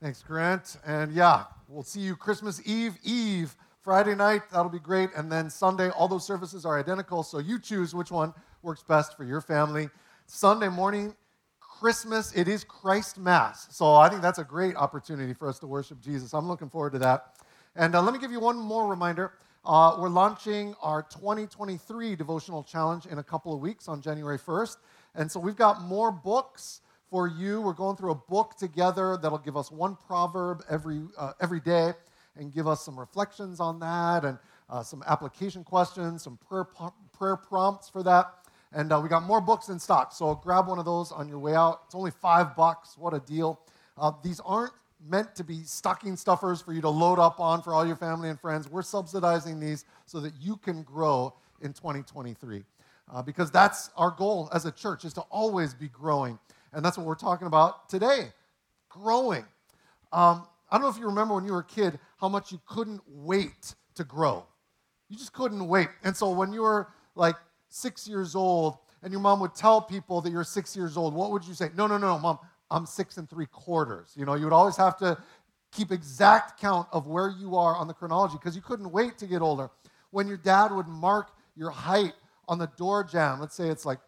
Thanks, Grant. And yeah, we'll see you Christmas Eve, Eve, Friday night. That'll be great. And then Sunday, all those services are identical. So you choose which one works best for your family. Sunday morning, Christmas, it is Christ Mass. So I think that's a great opportunity for us to worship Jesus. I'm looking forward to that. And uh, let me give you one more reminder. Uh, we're launching our 2023 devotional challenge in a couple of weeks on January 1st. And so we've got more books for you. We're going through a book together that'll give us one proverb every, uh, every day and give us some reflections on that and uh, some application questions, some prayer, prayer prompts for that. And uh, we got more books in stock, so grab one of those on your way out. It's only five bucks. What a deal! Uh, these aren't meant to be stocking stuffers for you to load up on for all your family and friends. We're subsidizing these so that you can grow in 2023. Uh, because that's our goal as a church is to always be growing and that's what we're talking about today growing. Um, I don't know if you remember when you were a kid how much you couldn't wait to grow. You just couldn't wait. And so when you were like six years old and your mom would tell people that you're six years old, what would you say? No, no, no, mom, I'm six and three quarters. You know, you would always have to keep exact count of where you are on the chronology because you couldn't wait to get older. When your dad would mark your height on the door jamb, let's say it's like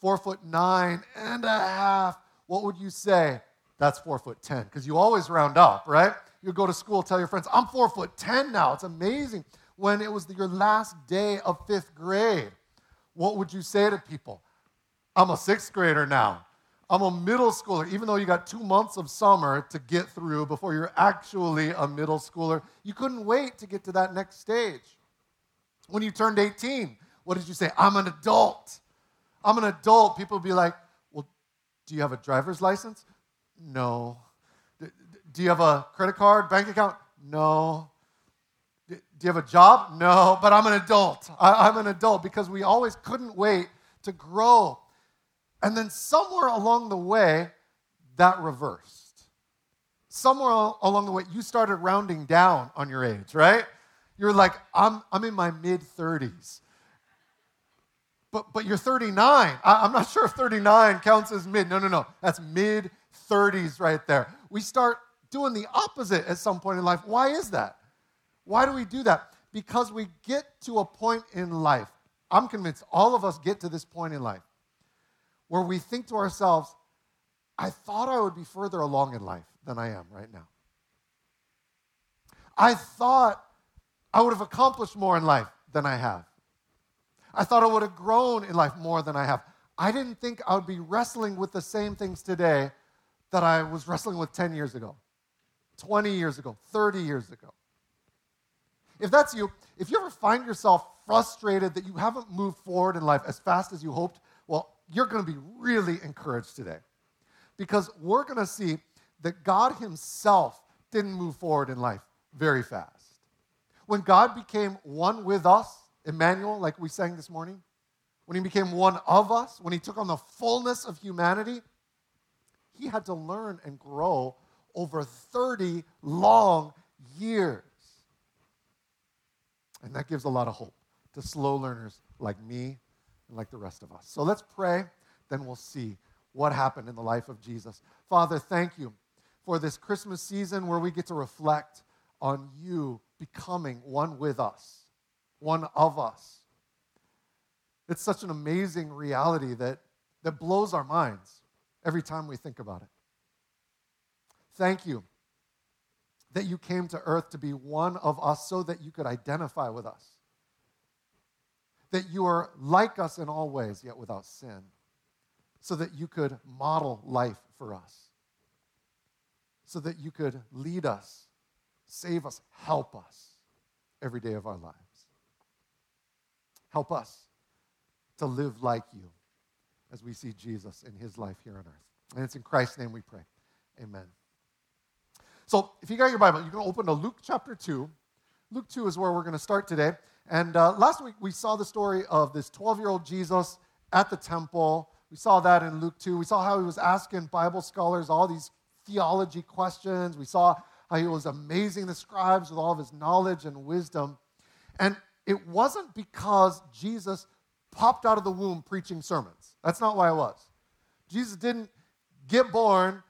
four foot nine and a half, what would you say? That's four foot ten, because you always round up, right? You go to school, tell your friends, I'm four foot ten now. It's amazing. When it was your last day of fifth grade, what would you say to people? I'm a sixth grader now. I'm a middle schooler, even though you got two months of summer to get through before you're actually a middle schooler. You couldn't wait to get to that next stage. When you turned 18, what did you say? I'm an adult. I'm an adult, people be like, well, do you have a driver's license? No. Do you have a credit card, bank account? No. Do you have a job? No, but I'm an adult. I'm an adult because we always couldn't wait to grow. And then somewhere along the way, that reversed. Somewhere along the way, you started rounding down on your age, right? You're like, I'm, I'm in my mid 30s but, but you're 39. I, am not sure if 39 counts as mid. No, no, no. That's mid 30s right there. We start doing the opposite at some point in life. Why is that? Why do we do that? Because we get to a point in life. I'm convinced all of us get to this point in life where we think to ourselves, I thought I would be further along in life than I am right now. I thought I would have accomplished more in life than I have. I thought I would have grown in life more than I have. I didn't think I would be wrestling with the same things today that I was wrestling with 10 years ago, 20 years ago, 30 years ago. If that's you, if you ever find yourself frustrated that you haven't moved forward in life as fast as you hoped, well, you're going to be really encouraged today. Because we're going to see that God Himself didn't move forward in life very fast. When God became one with us, Emmanuel, like we sang this morning, when he became one of us, when he took on the fullness of humanity, he had to learn and grow over 30 long years. And that gives a lot of hope to slow learners like me and like the rest of us. So let's pray, then we'll see what happened in the life of Jesus. Father, thank you for this Christmas season where we get to reflect on you becoming one with us one of us. It's such an amazing reality that, that blows our minds every time we think about it. Thank you that you came to earth to be one of us so that you could identify with us. That you are like us in all ways, yet without sin, so that you could model life for us, so that you could lead us, save us, help us every day of our lives. Help us to live like you as we see Jesus in his life here on earth. And it's in Christ's name we pray. Amen. So, if you got your Bible, you can open to Luke chapter 2. Luke 2 is where we're going to start today. And uh, last week we saw the story of this 12 year old Jesus at the temple. We saw that in Luke 2. We saw how he was asking Bible scholars all these theology questions. We saw how he was amazing the scribes with all of his knowledge and wisdom. And it wasn't because Jesus popped out of the womb preaching sermons. That's not why it was. Jesus didn't get born,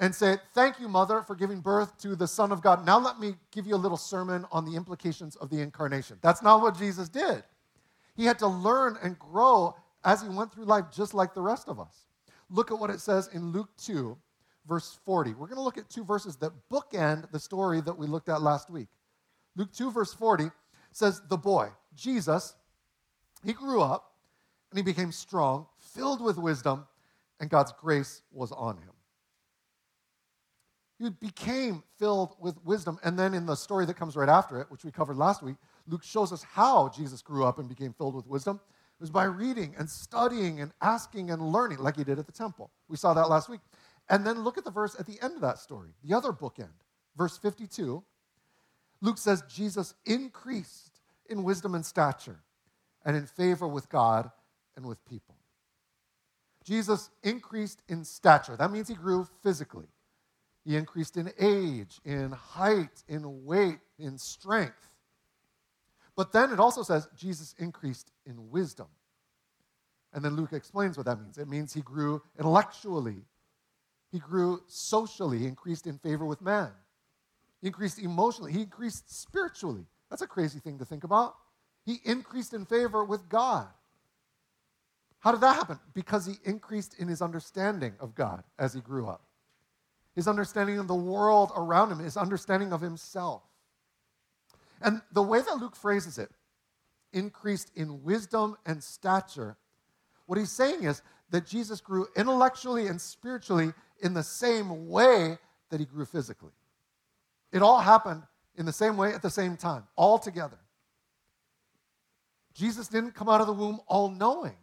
and say, Thank you, mother, for giving birth to the Son of God. Now let me give you a little sermon on the implications of the incarnation. That's not what Jesus did. He had to learn and grow as he went through life, just like the rest of us. Look at what it says in Luke 2, verse 40. We're going to look at two verses that bookend the story that we looked at last week. Luke 2, verse 40 says, The boy, Jesus, he grew up and he became strong, filled with wisdom, and God's grace was on him. He became filled with wisdom. And then in the story that comes right after it, which we covered last week, Luke shows us how Jesus grew up and became filled with wisdom. It was by reading and studying and asking and learning, like he did at the temple. We saw that last week. And then look at the verse at the end of that story, the other bookend, verse 52. Luke says, Jesus increased in wisdom and stature and in favor with God and with people. Jesus increased in stature. That means he grew physically. He increased in age, in height, in weight, in strength. But then it also says Jesus increased in wisdom. And then Luke explains what that means. It means he grew intellectually, he grew socially, increased in favor with man, he increased emotionally, he increased spiritually. That's a crazy thing to think about. He increased in favor with God. How did that happen? Because he increased in his understanding of God as he grew up, his understanding of the world around him, his understanding of himself. And the way that Luke phrases it, increased in wisdom and stature, what he's saying is that Jesus grew intellectually and spiritually in the same way that he grew physically. It all happened in the same way at the same time, all together. Jesus didn't come out of the womb all knowing.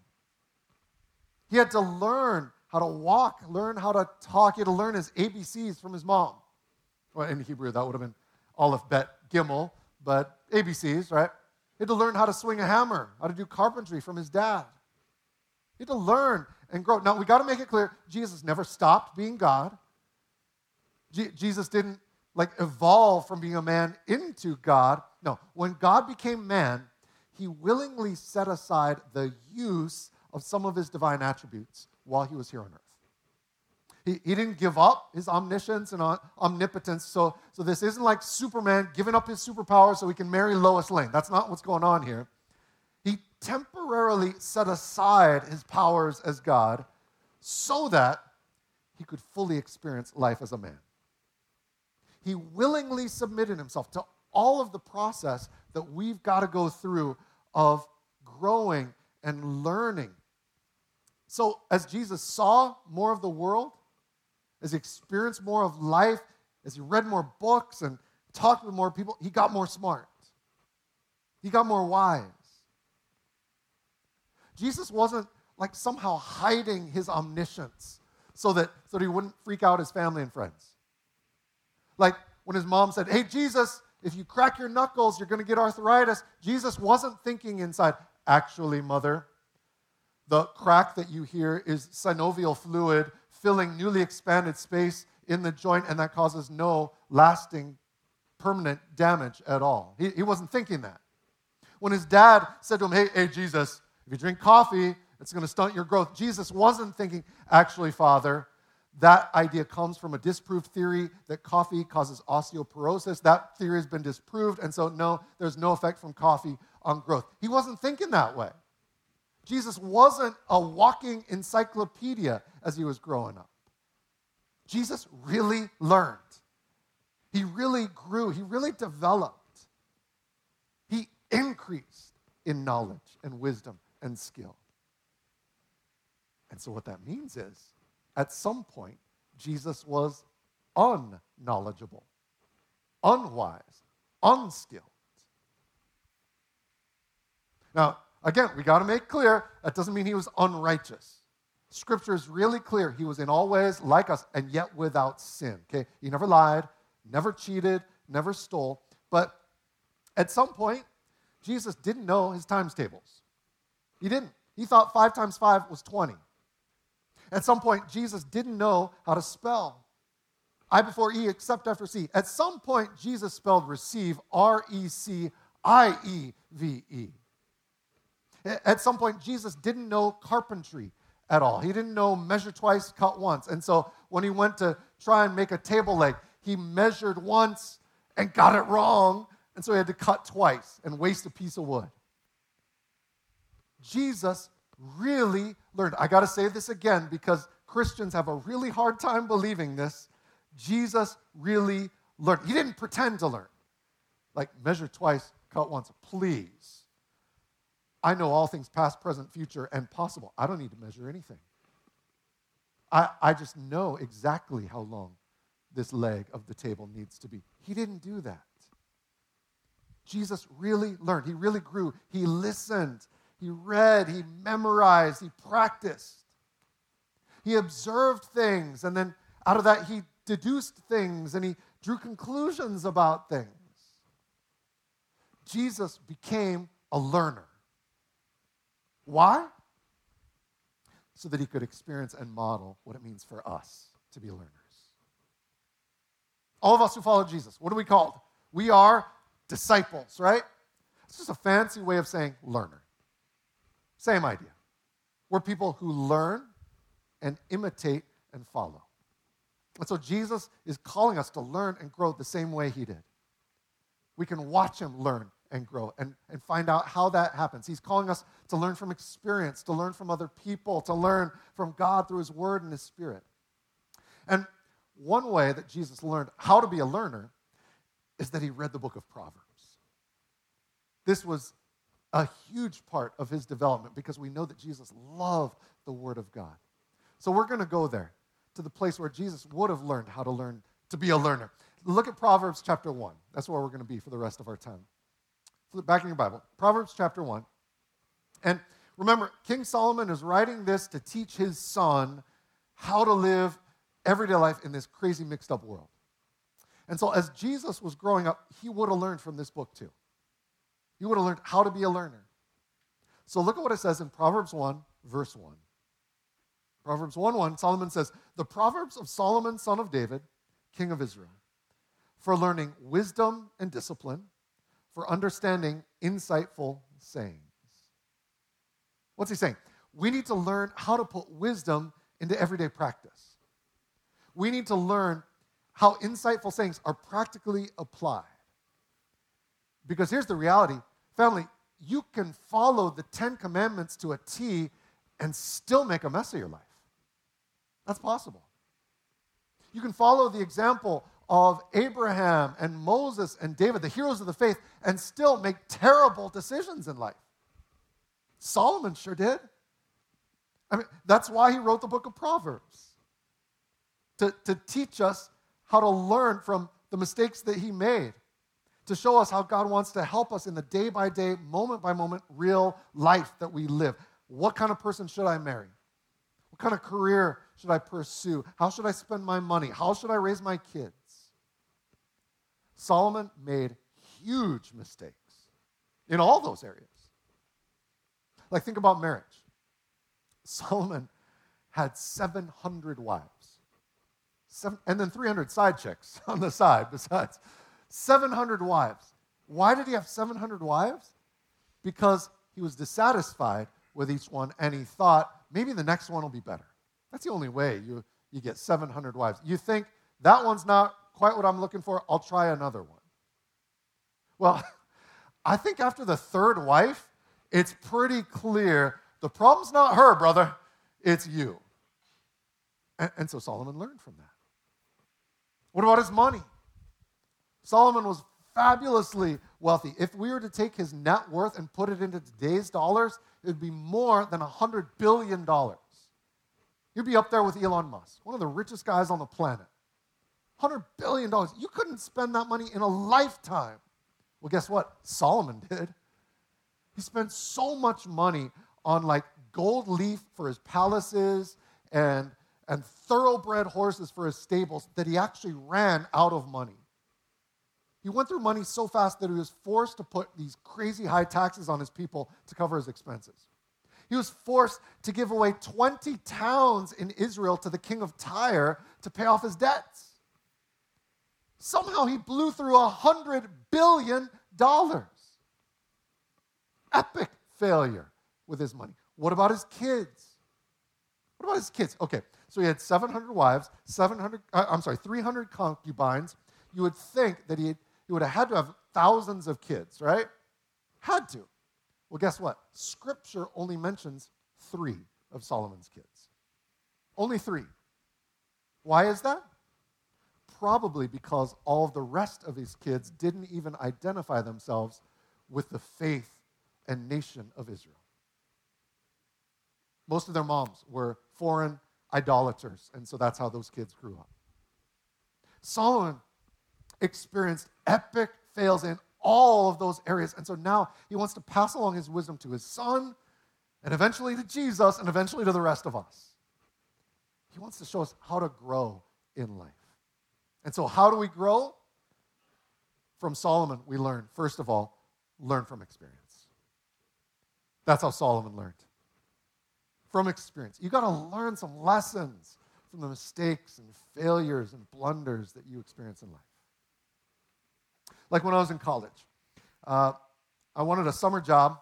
He had to learn how to walk, learn how to talk. He had to learn his ABCs from his mom. Well, in Hebrew, that would have been Aleph, Bet, Gimel but ABCs, right? He had to learn how to swing a hammer, how to do carpentry from his dad. He had to learn and grow. Now, we got to make it clear Jesus never stopped being God. G- Jesus didn't like evolve from being a man into God. No, when God became man, he willingly set aside the use of some of his divine attributes while he was here on earth. He, he didn't give up his omniscience and omnipotence. So, so this isn't like Superman giving up his superpower so he can marry Lois Lane. That's not what's going on here. He temporarily set aside his powers as God so that he could fully experience life as a man. He willingly submitted himself to all of the process that we've got to go through of growing and learning. So, as Jesus saw more of the world, as he experienced more of life, as he read more books and talked with more people, he got more smart. He got more wise. Jesus wasn't like somehow hiding his omniscience so that, so that he wouldn't freak out his family and friends. Like when his mom said, Hey, Jesus, if you crack your knuckles, you're going to get arthritis. Jesus wasn't thinking inside, Actually, mother, the crack that you hear is synovial fluid filling newly expanded space in the joint, and that causes no lasting, permanent damage at all. He, he wasn't thinking that. When his dad said to him, Hey, hey, Jesus, if you drink coffee, it's going to stunt your growth. Jesus wasn't thinking, Actually, Father, that idea comes from a disproved theory that coffee causes osteoporosis. That theory has been disproved, and so no, there's no effect from coffee on growth. He wasn't thinking that way. Jesus wasn't a walking encyclopedia as he was growing up. Jesus really learned. He really grew. He really developed. He increased in knowledge and wisdom and skill. And so, what that means is, at some point, Jesus was unknowledgeable, unwise, unskilled. Now, again, we got to make clear that doesn't mean he was unrighteous. Scripture is really clear. He was in all ways like us and yet without sin. Okay? He never lied, never cheated, never stole. But at some point, Jesus didn't know his times tables. He didn't. He thought five times five was 20. At some point, Jesus didn't know how to spell. I before E, except after C. At some point, Jesus spelled receive R E C I E V E. At some point, Jesus didn't know carpentry at all. He didn't know measure twice, cut once. And so when he went to try and make a table leg. He measured once and got it wrong, and so he had to cut twice and waste a piece of wood. Jesus really learned. I got to say this again because Christians have a really hard time believing this. Jesus really learned. He didn't pretend to learn. Like, measure twice, cut once. Please. I know all things past, present, future, and possible. I don't need to measure anything. I, I just know exactly how long this leg of the table needs to be. He didn't do that. Jesus really learned. He really grew. He listened. He read. He memorized. He practiced. He observed things, and then out of that, he deduced things and he drew conclusions about things. Jesus became a learner. Why? So that he could experience and model what it means for us to be learners. All of us who follow Jesus, what are we called? We are disciples, right? It's just a fancy way of saying learner. Same idea. We're people who learn and imitate and follow. And so Jesus is calling us to learn and grow the same way he did. We can watch him learn and grow and, and find out how that happens. He's calling us to learn from experience, to learn from other people, to learn from God through his word and his spirit. And one way that Jesus learned how to be a learner is that he read the book of Proverbs. This was a huge part of his development because we know that Jesus loved the word of God. So we're going to go there to the place where Jesus would have learned how to learn to be a learner. Look at Proverbs chapter 1. That's where we're going to be for the rest of our time. Flip back in your Bible. Proverbs chapter 1. And remember, King Solomon is writing this to teach his son how to live everyday life in this crazy mixed up world. And so, as Jesus was growing up, he would have learned from this book too. He would have learned how to be a learner. So, look at what it says in Proverbs 1, verse 1. Proverbs 1 1, Solomon says, The Proverbs of Solomon, son of David, king of Israel, for learning wisdom and discipline, for understanding insightful sayings. What's he saying? We need to learn how to put wisdom into everyday practice. We need to learn how insightful sayings are practically applied. Because here's the reality family, you can follow the Ten Commandments to a T and still make a mess of your life. That's possible. You can follow the example of Abraham and Moses and David, the heroes of the faith, and still make terrible decisions in life. Solomon sure did. I mean, that's why he wrote the book of Proverbs to, to teach us how to learn from the mistakes that he made, to show us how God wants to help us in the day by day, moment by moment, real life that we live. What kind of person should I marry? What kind of career should I pursue? How should I spend my money? How should I raise my kids? Solomon made huge mistakes in all those areas. Like, think about marriage. Solomon had 700 wives, Seven, and then 300 side chicks on the side besides. 700 wives. Why did he have 700 wives? Because he was dissatisfied with each one and he thought maybe the next one will be better. That's the only way you, you get 700 wives. You think that one's not quite what I'm looking for, I'll try another one. Well, I think after the third wife, it's pretty clear the problem's not her, brother, it's you. And, and so Solomon learned from that. What about his money? Solomon was fabulously wealthy. If we were to take his net worth and put it into today's dollars, it would be more than $100 billion. You'd be up there with Elon Musk, one of the richest guys on the planet. $100 billion. You couldn't spend that money in a lifetime. Well, guess what? Solomon did. He spent so much money on like gold leaf for his palaces and, and thoroughbred horses for his stables that he actually ran out of money. He went through money so fast that he was forced to put these crazy high taxes on his people to cover his expenses. He was forced to give away 20 towns in Israel to the king of Tyre to pay off his debts. Somehow he blew through a $100 billion. Epic failure with his money. What about his kids? What about his kids? Okay, So he had 700 wives, 700, uh, I'm sorry, 300 concubines. You would think that he, had, he would have had to have thousands of kids, right? Had to. Well, guess what? Scripture only mentions three of Solomon's kids. Only three. Why is that? Probably because all of the rest of his kids didn't even identify themselves with the faith and nation of Israel. Most of their moms were foreign idolaters, and so that's how those kids grew up. Solomon experienced epic fails in all of those areas, and so now he wants to pass along his wisdom to his son, and eventually to Jesus, and eventually to the rest of us. He wants to show us how to grow in life. And so, how do we grow? From Solomon, we learn, first of all, learn from experience. That's how Solomon learned. From experience. You got to learn some lessons from the mistakes and failures and blunders that you experience in life. Like when I was in college, uh, I wanted a summer job,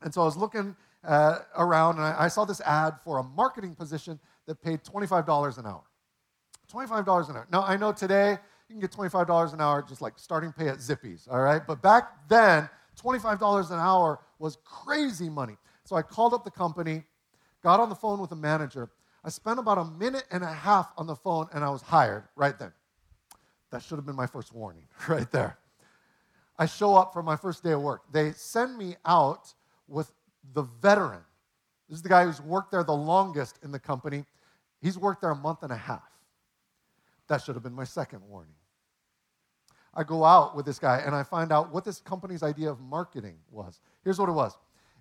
and so I was looking uh, around and I, I saw this ad for a marketing position that paid $25 an hour. $25 an hour. Now, I know today you can get $25 an hour just like starting pay at Zippy's, all right? But back then, $25 an hour was crazy money. So I called up the company, got on the phone with the manager. I spent about a minute and a half on the phone and I was hired right then. That should have been my first warning right there. I show up for my first day of work. They send me out with the veteran. This is the guy who's worked there the longest in the company. He's worked there a month and a half. That should have been my second warning. I go out with this guy and I find out what this company's idea of marketing was. Here's what it was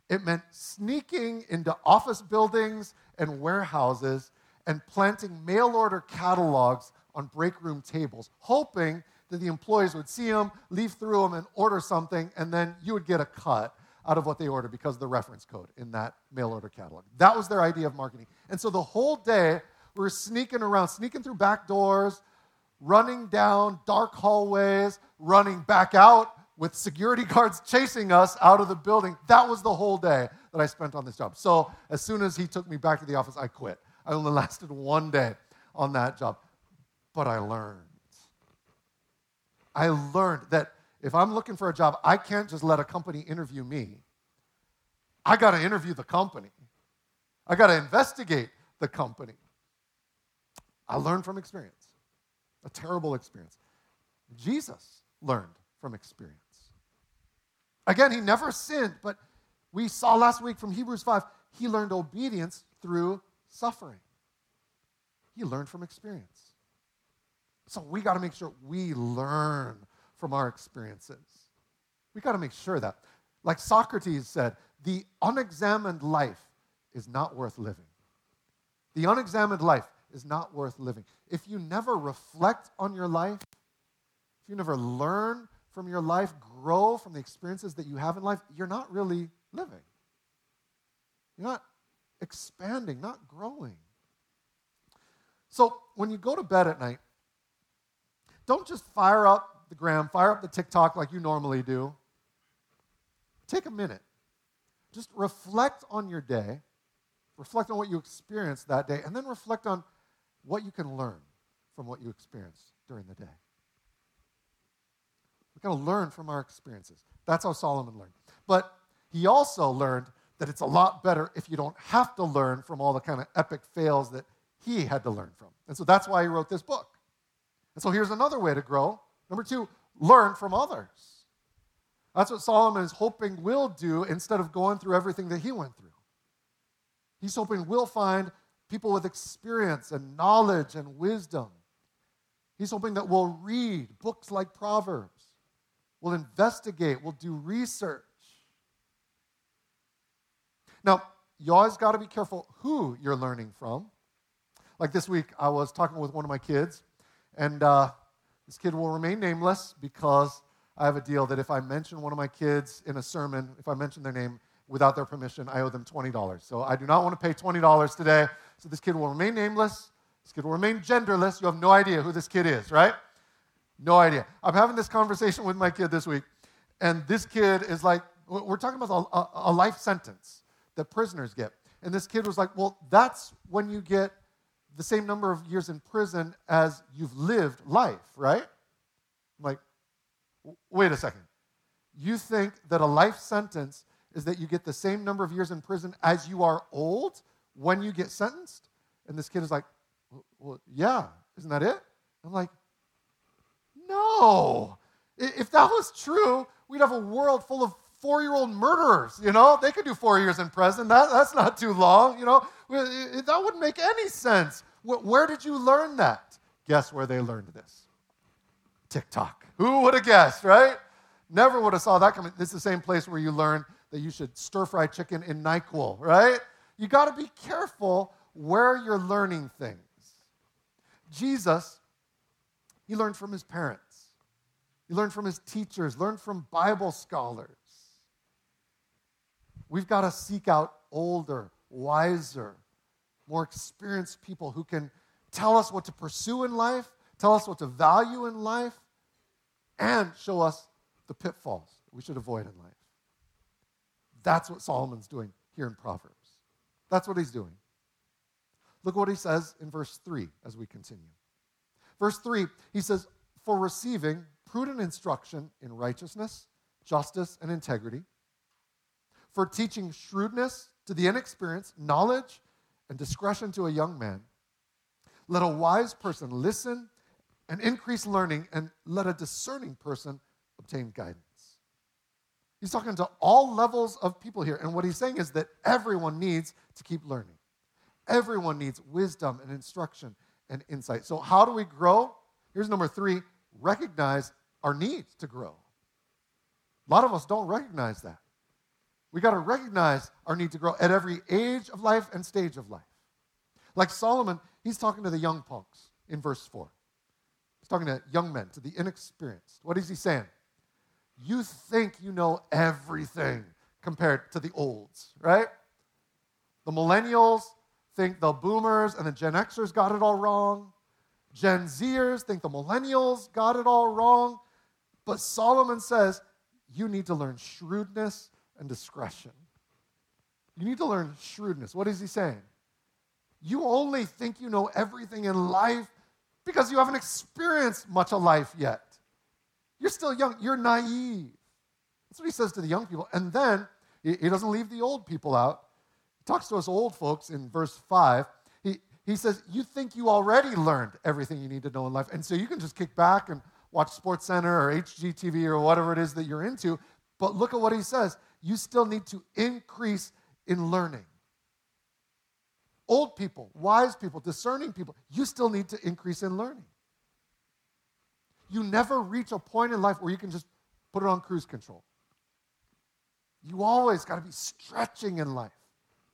it meant sneaking into office buildings and warehouses and planting mail order catalogs on break room tables, hoping that the employees would see them, leaf through them, and order something, and then you would get a cut out of what they ordered because of the reference code in that mail order catalog. That was their idea of marketing. And so the whole day, we were sneaking around, sneaking through back doors, running down dark hallways, running back out with security guards chasing us out of the building. That was the whole day that I spent on this job. So as soon as he took me back to the office, I quit. I only lasted one day on that job. But I learned. I learned that if I'm looking for a job, I can't just let a company interview me. I got to interview the company. I got to investigate the company. I learned from experience, a terrible experience. Jesus learned from experience. Again, he never sinned, but we saw last week from Hebrews 5, he learned obedience through suffering. He learned from experience. So we got to make sure we learn from our experiences. We got to make sure that, like Socrates said, the unexamined life is not worth living. The unexamined life is not worth living. If you never reflect on your life, if you never learn from your life, grow from the experiences that you have in life, you're not really living. You're not expanding, not growing. So when you go to bed at night, don't just fire up the gram, fire up the TikTok like you normally do. Take a minute. Just reflect on your day, reflect on what you experienced that day, and then reflect on what you can learn from what you experienced during the day. We've got to learn from our experiences. That's how Solomon learned. But he also learned that it's a lot better if you don't have to learn from all the kind of epic fails that he had to learn from. And so that's why he wrote this book. And so here's another way to grow Number two, learn from others. That's what Solomon is hoping we'll do instead of going through everything that he went through. He's hoping we'll find people with experience and knowledge and wisdom. He's hoping that we'll read books like Proverbs, we'll investigate, we'll do research. Now, you always got to be careful who you're learning from. Like this week, I was talking with one of my kids, and uh, this kid will remain nameless because I have a deal that if I mention one of my kids in a sermon, if I mention their name without their permission, I owe them $20. So I do not want to pay $20 today. So this kid will remain nameless. This kid will remain genderless. You have no idea who this kid is, right? No idea. I'm having this conversation with my kid this week, and this kid is like, we're talking about a, a life sentence that prisoners get. And this kid was like, well, that's when you get the same number of years in prison as you've lived life, right? I'm like, wait a second. You think that a life sentence is that you get the same number of years in prison as you are old when you get sentenced? And this kid is like, well, yeah, isn't that it? I'm like, no. If that was true, we'd have a world full of four year old murderers. You know, they could do four years in prison. That, that's not too long. You know, that wouldn't make any sense. Where did you learn that? Guess where they learned this? TikTok. Who would have guessed, right? Never would have saw that coming. This is the same place where you learn that you should stir fry chicken in NyQuil, right? You got to be careful where you're learning things. Jesus, he learned from his parents. He learned from his teachers, learned from Bible scholars. We've got to seek out older, wiser, more experienced people who can tell us what to pursue in life, tell us what to value in life, and show us the pitfalls we should avoid in life. That's what Solomon's doing here in Proverbs. That's what he's doing. Look what he says in verse 3 as we continue. Verse 3, he says, For receiving prudent instruction in righteousness, justice, and integrity, for teaching shrewdness to the inexperienced, knowledge and discretion to a young man. Let a wise person listen and increase learning, and let a discerning person obtain guidance. He's talking to all levels of people here. And what he's saying is that everyone needs to keep learning. Everyone needs wisdom and instruction and insight. So, how do we grow? Here's number three recognize our needs to grow. A lot of us don't recognize that. We got to recognize our need to grow at every age of life and stage of life. Like Solomon, he's talking to the young punks in verse 4. He's talking to young men, to the inexperienced. What is he saying? You think you know everything compared to the olds, right? The millennials think the boomers and the Gen Xers got it all wrong. Gen Zers think the millennials got it all wrong. But Solomon says you need to learn shrewdness and discretion. You need to learn shrewdness. What is he saying? You only think you know everything in life because you haven't experienced much of life yet. You're still young, you're naive. That's what he says to the young people. And then he, doesn't leave the old people out. He talks to us old folks in verse 5. He, he says, You think you already learned everything you need to know in life. And so you can just kick back and watch Sports Center or HGTV or whatever it is that you're into. But look at what he says you still need to increase in learning. Old people, wise people, discerning people, you still need to increase in learning. You never reach a point in life where you can just put it on cruise control. You always got to be stretching in life,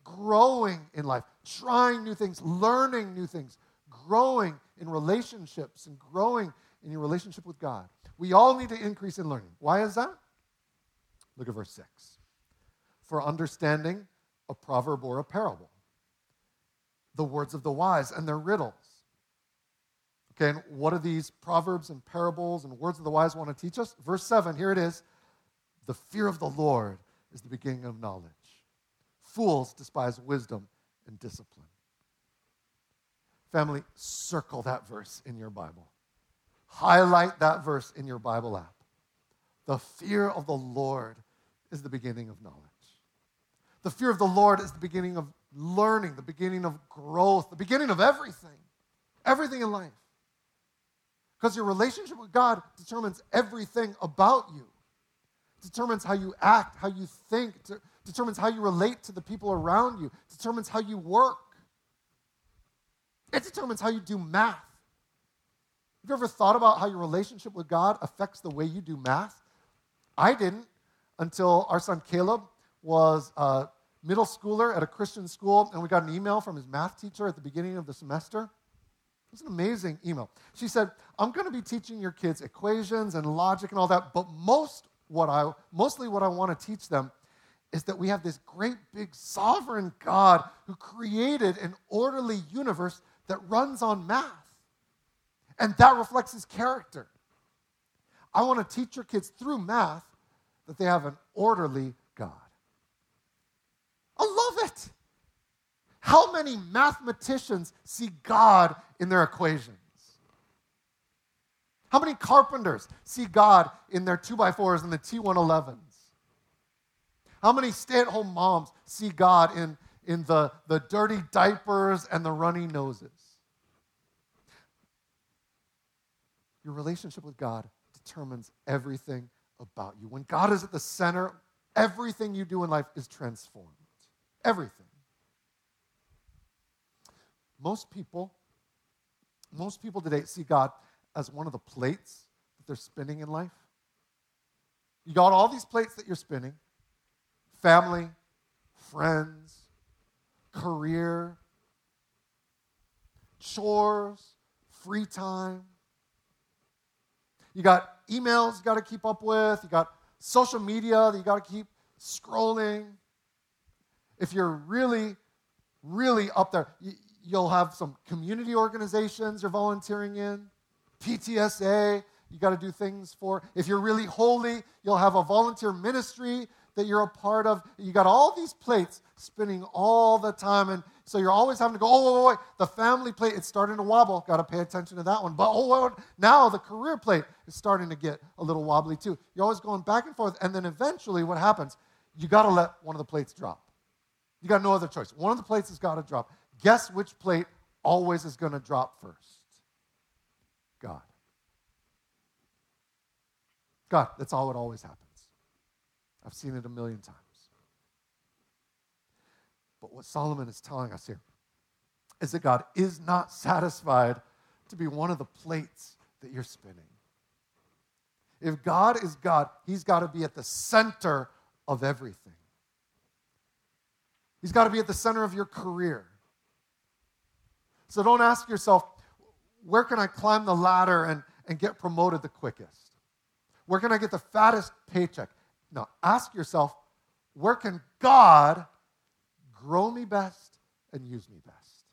growing in life, trying new things, learning new things, growing in relationships and growing in your relationship with God. We all need to increase in learning. Why is that? Look at verse 6. For understanding a proverb or a parable, the words of the wise and their riddles. Okay, and what do these proverbs and parables and words of the wise want to teach us? Verse 7, here it is. The fear of the Lord is the beginning of knowledge. Fools despise wisdom and discipline. Family, circle that verse in your Bible. Highlight that verse in your Bible app. The fear of the Lord is the beginning of knowledge. The fear of the Lord is the beginning of learning, the beginning of growth, the beginning of everything, everything in life. Because your relationship with God determines everything about you. Determines how you act, how you think, determines how you relate to the people around you, determines how you work. It determines how you do math. Have you ever thought about how your relationship with God affects the way you do math? I didn't until our son Caleb was a middle schooler at a Christian school, and we got an email from his math teacher at the beginning of the semester. It was an amazing email. She said, I'm going to be teaching your kids equations and logic and all that, but most what I, mostly what I want to teach them is that we have this great big sovereign God who created an orderly universe that runs on math. And that reflects his character. I want to teach your kids through math that they have an orderly God. I love it. How many mathematicians see God in their equations? How many carpenters see God in their 2x4s and the T111s? How many stay at home moms see God in, in the, the dirty diapers and the runny noses? Your relationship with God determines everything about you. When God is at the center, everything you do in life is transformed. Everything. Most people, most people today see God as one of the plates that they're spinning in life. You got all these plates that you're spinning family, friends, career, chores, free time. You got emails you got to keep up with, you got social media that you got to keep scrolling. If you're really, really up there, you'll have some community organizations you're volunteering in, PTSA, you got to do things for. If you're really holy, you'll have a volunteer ministry that you're a part of. You got all these plates spinning all the time. And so you're always having to go, oh, wait, wait, the family plate, it's starting to wobble. Got to pay attention to that one. But oh, wait, now the career plate is starting to get a little wobbly too. You're always going back and forth. And then eventually what happens? You got to let one of the plates drop. You got no other choice. One of the plates has got to drop. Guess which plate always is going to drop first? God. God, that's all it always happens. I've seen it a million times. But what Solomon is telling us here is that God is not satisfied to be one of the plates that you're spinning. If God is God, He's got to be at the center of everything. He's got to be at the center of your career. So don't ask yourself, where can I climb the ladder and, and get promoted the quickest? Where can I get the fattest paycheck? Now, ask yourself, where can God grow me best and use me best?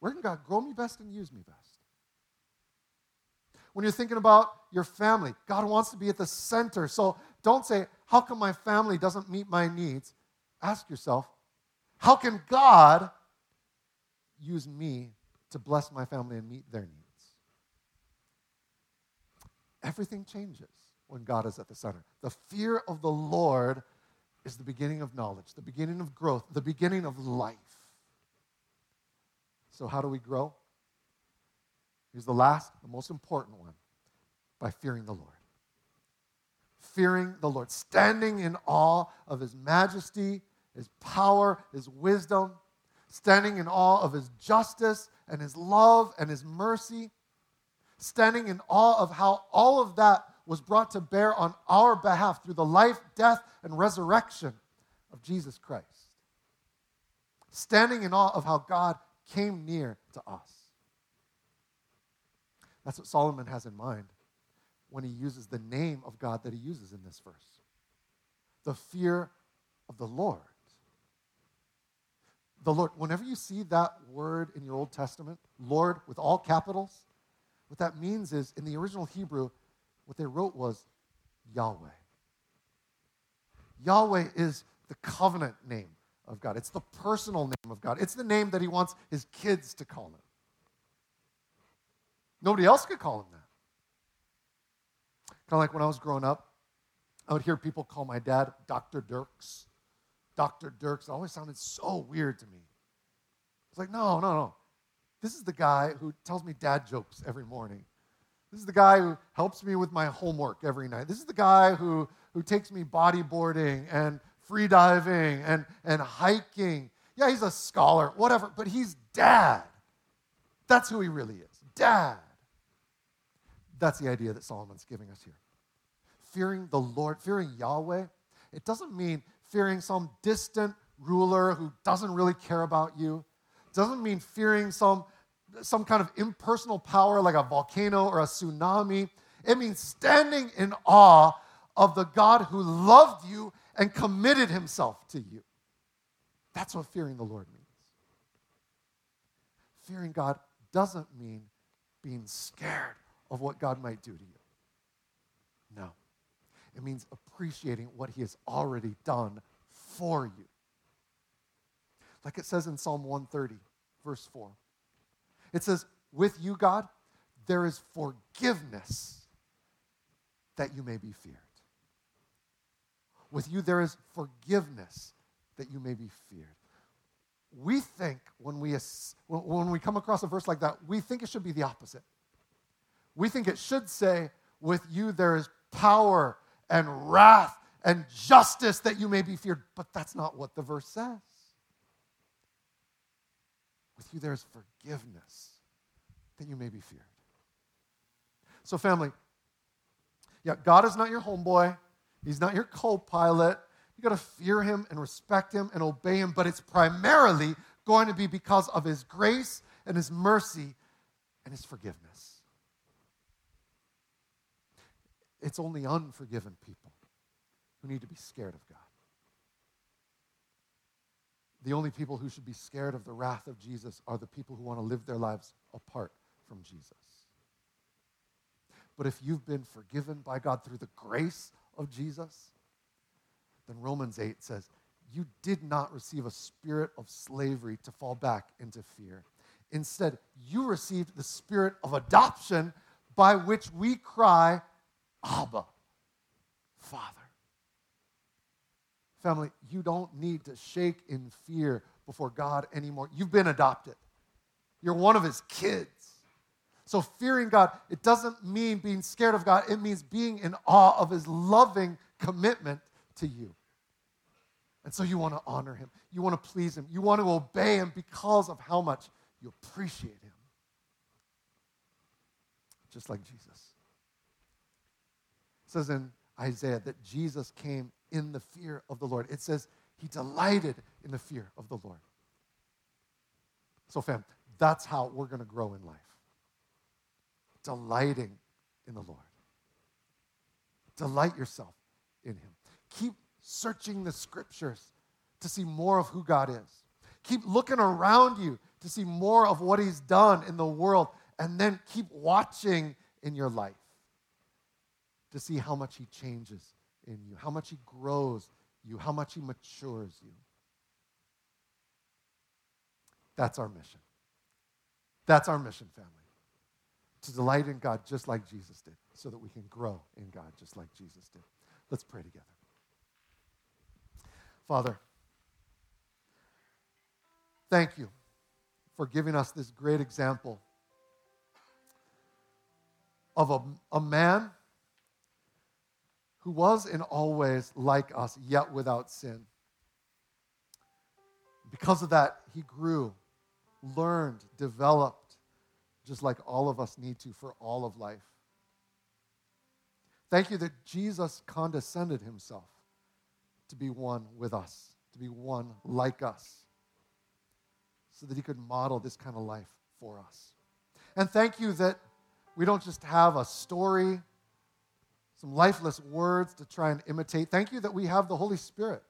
Where can God grow me best and use me best? When you're thinking about your family, God wants to be at the center. So don't say, How come my family doesn't meet my needs? Ask yourself, How can God use me to bless my family and meet their needs? Everything changes when God is at the center. The fear of the Lord is the beginning of knowledge, the beginning of growth, the beginning of life. So, how do we grow? Here's the last, the most important one by fearing the Lord. Fearing the Lord, standing in awe of His majesty, His power, His wisdom, standing in awe of His justice and His love and His mercy, standing in awe of how all of that was brought to bear on our behalf through the life, death, and resurrection of Jesus Christ. Standing in awe of how God came near to us. That's what Solomon has in mind when he uses the name of God that he uses in this verse the fear of the Lord. The Lord, whenever you see that word in your Old Testament, Lord with all capitals, what that means is in the original Hebrew, what they wrote was Yahweh. Yahweh is the covenant name of God, it's the personal name of God, it's the name that He wants His kids to call Him. Nobody else could call Him that. Kind of like when I was growing up, I would hear people call my dad Dr. Dirks. Dr. Dirks always sounded so weird to me. It's like, no, no, no. This is the guy who tells me dad jokes every morning. This is the guy who helps me with my homework every night. This is the guy who, who takes me bodyboarding and free diving and, and hiking. Yeah, he's a scholar, whatever, but he's dad. That's who he really is. Dad. That's the idea that Solomon's giving us here. Fearing the Lord, fearing Yahweh, it doesn't mean fearing some distant ruler who doesn't really care about you. Doesn't mean fearing some some kind of impersonal power like a volcano or a tsunami. It means standing in awe of the God who loved you and committed himself to you. That's what fearing the Lord means. Fearing God doesn't mean being scared of what God might do to you. No. It means appreciating what he has already done for you. like it says in Psalm 130, verse 4. It says, With you, God, there is forgiveness that you may be feared. With you, there is forgiveness that you may be feared. We think when we, when we come across a verse like that, we think it should be the opposite. We think it should say, With you, there is power and wrath and justice that you may be feared. But that's not what the verse says. With you, there is forgiveness that you may be feared. So, family, yeah, God is not your homeboy. He's not your co pilot. You got to fear him and respect him and obey him, but it's primarily going to be because of his grace and his mercy and his forgiveness. It's only unforgiven people who need to be scared of God. The only people who should be scared of the wrath of Jesus are the people who want to live their lives apart from Jesus. But if you've been forgiven by God through the grace of Jesus, then Romans 8 says, You did not receive a spirit of slavery to fall back into fear. Instead, you received the spirit of adoption by which we cry, Abba, Father. Family, you don't need to shake in fear before God anymore. You've been adopted, you're one of His kids. So, fearing God, it doesn't mean being scared of God, it means being in awe of His loving commitment to you. And so, you want to honor Him, you want to please Him, you want to obey Him because of how much you appreciate Him. Just like Jesus. Says in Isaiah that Jesus came in the fear of the Lord. It says he delighted in the fear of the Lord. So, fam, that's how we're going to grow in life. Delighting in the Lord. Delight yourself in him. Keep searching the scriptures to see more of who God is. Keep looking around you to see more of what he's done in the world, and then keep watching in your life to see how much he changes in you, how much He grows you, how much He matures you. That's our mission. That's our mission, family. To delight in God just like Jesus did, so that we can grow in God just like Jesus did. Let's pray together. Father, thank you for giving us this great example of a, a man who was in all ways like us, yet without sin. Because of that, he grew, learned, developed, just like all of us need to for all of life. Thank you that Jesus condescended himself to be one with us, to be one like us, so that he could model this kind of life for us. And thank you that we don't just have a story some lifeless words to try and imitate. Thank you that we have the Holy Spirit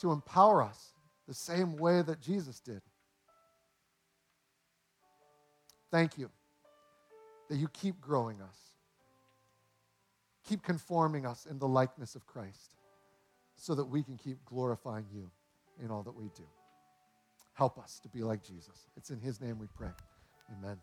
to empower us the same way that Jesus did. Thank you that you keep growing us, keep conforming us in the likeness of Christ so that we can keep glorifying you in all that we do. Help us to be like Jesus. It's in his name we pray. Amen.